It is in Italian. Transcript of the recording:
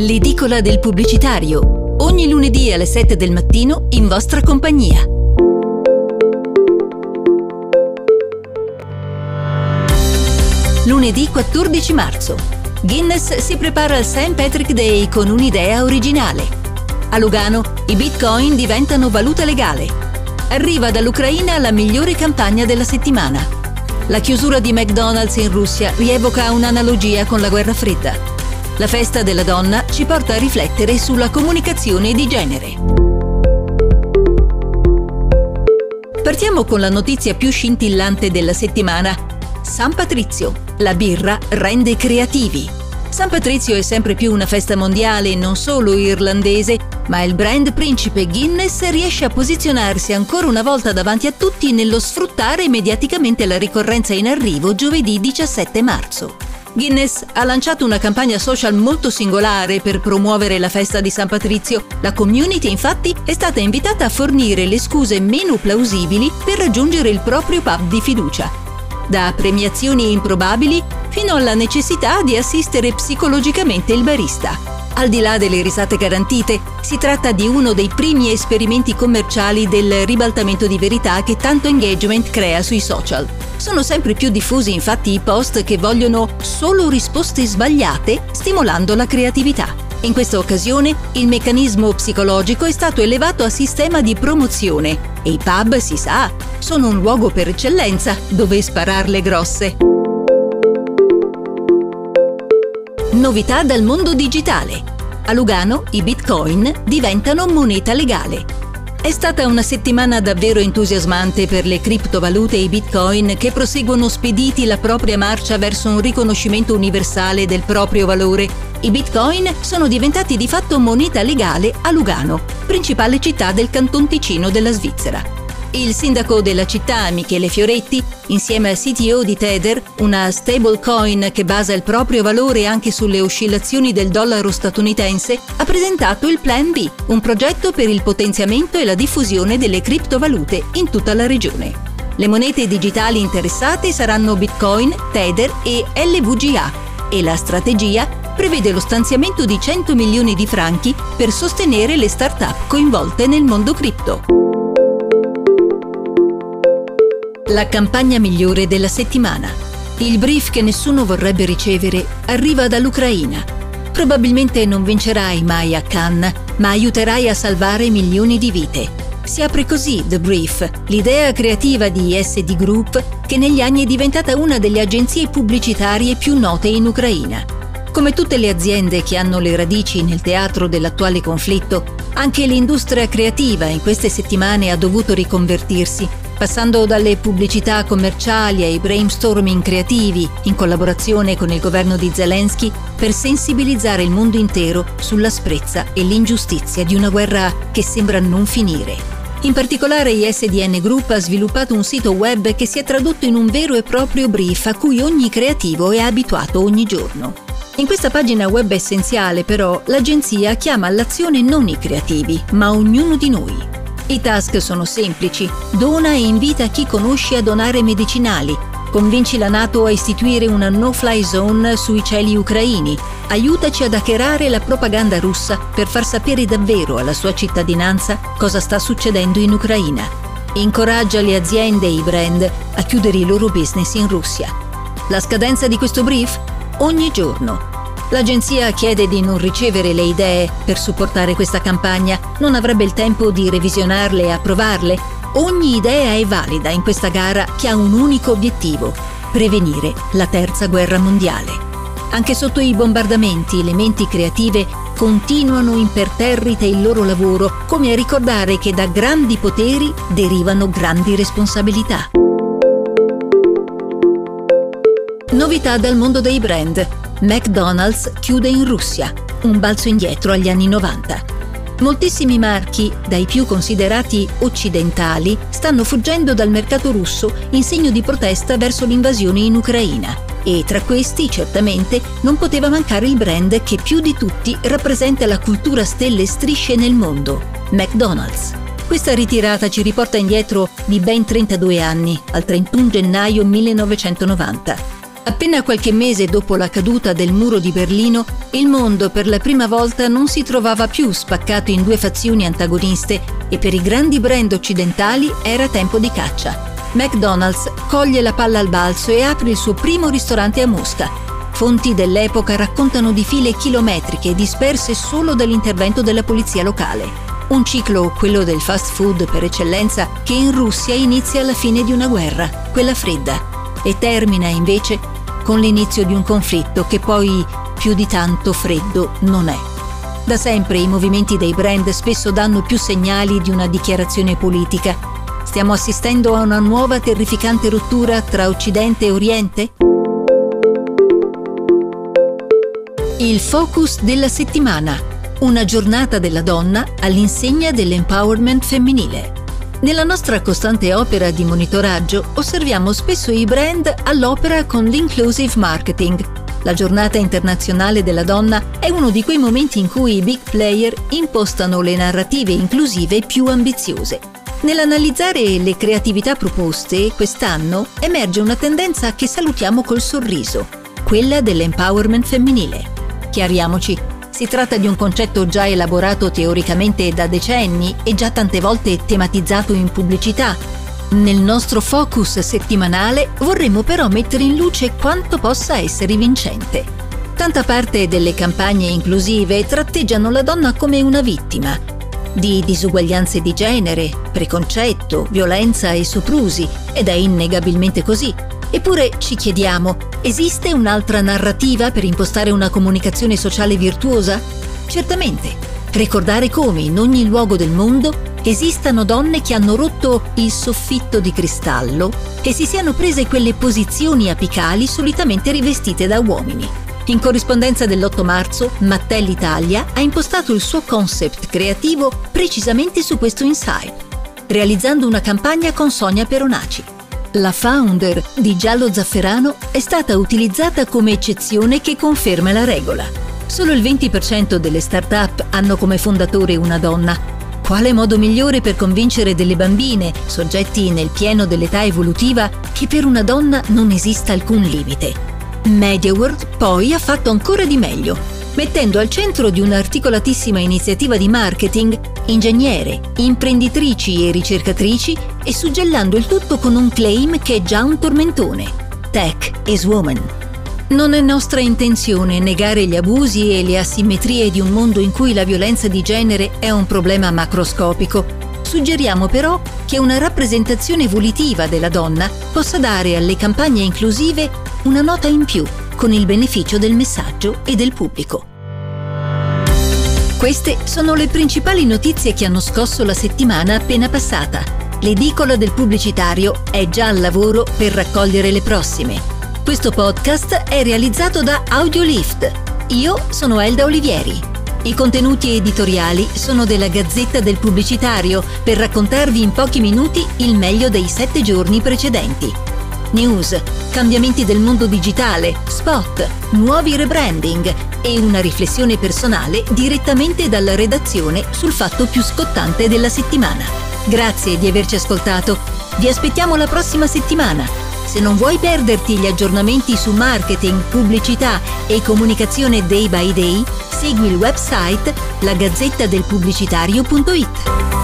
L'edicola del pubblicitario. Ogni lunedì alle 7 del mattino in vostra compagnia. Lunedì 14 marzo. Guinness si prepara al St. Patrick Day con un'idea originale. A Lugano i bitcoin diventano valuta legale. Arriva dall'Ucraina la migliore campagna della settimana. La chiusura di McDonald's in Russia rievoca un'analogia con la guerra fredda. La festa della donna ci porta a riflettere sulla comunicazione di genere. Partiamo con la notizia più scintillante della settimana. San Patrizio. La birra rende creativi. San Patrizio è sempre più una festa mondiale, non solo irlandese, ma il brand principe Guinness riesce a posizionarsi ancora una volta davanti a tutti nello sfruttare mediaticamente la ricorrenza in arrivo giovedì 17 marzo. Guinness ha lanciato una campagna social molto singolare per promuovere la festa di San Patrizio. La community infatti è stata invitata a fornire le scuse meno plausibili per raggiungere il proprio pub di fiducia. Da premiazioni improbabili fino alla necessità di assistere psicologicamente il barista. Al di là delle risate garantite, si tratta di uno dei primi esperimenti commerciali del ribaltamento di verità che tanto engagement crea sui social. Sono sempre più diffusi infatti i post che vogliono solo risposte sbagliate, stimolando la creatività. In questa occasione il meccanismo psicologico è stato elevato a sistema di promozione e i pub, si sa, sono un luogo per eccellenza dove spararle grosse. Novità dal mondo digitale. A Lugano i bitcoin diventano moneta legale. È stata una settimana davvero entusiasmante per le criptovalute e i bitcoin che proseguono spediti la propria marcia verso un riconoscimento universale del proprio valore. I bitcoin sono diventati di fatto moneta legale a Lugano, principale città del canton Ticino della Svizzera. Il sindaco della città, Michele Fioretti, insieme al CTO di Tether, una stablecoin che basa il proprio valore anche sulle oscillazioni del dollaro statunitense, ha presentato il Plan B, un progetto per il potenziamento e la diffusione delle criptovalute in tutta la regione. Le monete digitali interessate saranno Bitcoin, Tether e LVGA e la strategia prevede lo stanziamento di 100 milioni di franchi per sostenere le start-up coinvolte nel mondo cripto. La campagna migliore della settimana. Il brief che nessuno vorrebbe ricevere arriva dall'Ucraina. Probabilmente non vincerai mai a Cannes, ma aiuterai a salvare milioni di vite. Si apre così The Brief, l'idea creativa di SD Group che negli anni è diventata una delle agenzie pubblicitarie più note in Ucraina. Come tutte le aziende che hanno le radici nel teatro dell'attuale conflitto, anche l'industria creativa in queste settimane ha dovuto riconvertirsi passando dalle pubblicità commerciali ai brainstorming creativi in collaborazione con il governo di Zelensky per sensibilizzare il mondo intero sull'asprezza e l'ingiustizia di una guerra che sembra non finire. In particolare ISDN Group ha sviluppato un sito web che si è tradotto in un vero e proprio brief a cui ogni creativo è abituato ogni giorno. In questa pagina web essenziale però l'agenzia chiama all'azione non i creativi, ma ognuno di noi. I task sono semplici. Dona e invita chi conosci a donare medicinali. Convinci la Nato a istituire una no-fly zone sui cieli ucraini. Aiutaci ad hackerare la propaganda russa per far sapere davvero alla sua cittadinanza cosa sta succedendo in Ucraina. Incoraggia le aziende e i brand a chiudere i loro business in Russia. La scadenza di questo brief? Ogni giorno L'agenzia chiede di non ricevere le idee per supportare questa campagna, non avrebbe il tempo di revisionarle e approvarle. Ogni idea è valida in questa gara che ha un unico obiettivo, prevenire la terza guerra mondiale. Anche sotto i bombardamenti le menti creative continuano imperterrite il loro lavoro, come a ricordare che da grandi poteri derivano grandi responsabilità. Novità dal mondo dei brand. McDonald's chiude in Russia, un balzo indietro agli anni 90. Moltissimi marchi, dai più considerati occidentali, stanno fuggendo dal mercato russo in segno di protesta verso l'invasione in Ucraina. E tra questi, certamente, non poteva mancare il brand che più di tutti rappresenta la cultura stelle e strisce nel mondo, McDonald's. Questa ritirata ci riporta indietro di ben 32 anni, al 31 gennaio 1990. Appena qualche mese dopo la caduta del muro di Berlino, il mondo per la prima volta non si trovava più spaccato in due fazioni antagoniste e per i grandi brand occidentali era tempo di caccia. McDonald's coglie la palla al balzo e apre il suo primo ristorante a Mosca. Fonti dell'epoca raccontano di file chilometriche disperse solo dall'intervento della polizia locale. Un ciclo, quello del fast food per eccellenza, che in Russia inizia alla fine di una guerra, quella fredda, e termina invece con l'inizio di un conflitto che poi più di tanto freddo non è. Da sempre i movimenti dei brand spesso danno più segnali di una dichiarazione politica. Stiamo assistendo a una nuova terrificante rottura tra Occidente e Oriente? Il focus della settimana. Una giornata della donna all'insegna dell'empowerment femminile. Nella nostra costante opera di monitoraggio osserviamo spesso i brand all'opera con l'inclusive marketing. La giornata internazionale della donna è uno di quei momenti in cui i big player impostano le narrative inclusive più ambiziose. Nell'analizzare le creatività proposte, quest'anno emerge una tendenza che salutiamo col sorriso, quella dell'empowerment femminile. Chiariamoci, si tratta di un concetto già elaborato teoricamente da decenni e già tante volte tematizzato in pubblicità. Nel nostro focus settimanale vorremmo però mettere in luce quanto possa essere vincente. Tanta parte delle campagne inclusive tratteggiano la donna come una vittima di disuguaglianze di genere, preconcetto, violenza e soprusi, ed è innegabilmente così. Eppure ci chiediamo, esiste un'altra narrativa per impostare una comunicazione sociale virtuosa? Certamente. Ricordare come in ogni luogo del mondo esistano donne che hanno rotto il soffitto di cristallo e si siano prese quelle posizioni apicali solitamente rivestite da uomini. In corrispondenza dell'8 marzo, Mattel Italia ha impostato il suo concept creativo precisamente su questo insight, realizzando una campagna con Sonia Peronaci. La founder di Giallo Zafferano è stata utilizzata come eccezione che conferma la regola. Solo il 20% delle start-up hanno come fondatore una donna. Quale modo migliore per convincere delle bambine, soggetti nel pieno dell'età evolutiva, che per una donna non esista alcun limite? MediaWorld poi ha fatto ancora di meglio mettendo al centro di un'articolatissima iniziativa di marketing ingegnere, imprenditrici e ricercatrici e suggellando il tutto con un claim che è già un tormentone. Tech is Woman. Non è nostra intenzione negare gli abusi e le asimmetrie di un mondo in cui la violenza di genere è un problema macroscopico. Suggeriamo però che una rappresentazione volitiva della donna possa dare alle campagne inclusive una nota in più con il beneficio del messaggio e del pubblico. Queste sono le principali notizie che hanno scosso la settimana appena passata. L'edicola del pubblicitario è già al lavoro per raccogliere le prossime. Questo podcast è realizzato da Audiolift. Io sono Elda Olivieri. I contenuti editoriali sono della Gazzetta del Pubblicitario per raccontarvi in pochi minuti il meglio dei sette giorni precedenti news, cambiamenti del mondo digitale, spot, nuovi rebranding e una riflessione personale direttamente dalla redazione sul fatto più scottante della settimana. Grazie di averci ascoltato. Vi aspettiamo la prossima settimana. Se non vuoi perderti gli aggiornamenti su marketing, pubblicità e comunicazione day by day, segui il website lagazzettadelpubblicitario.it.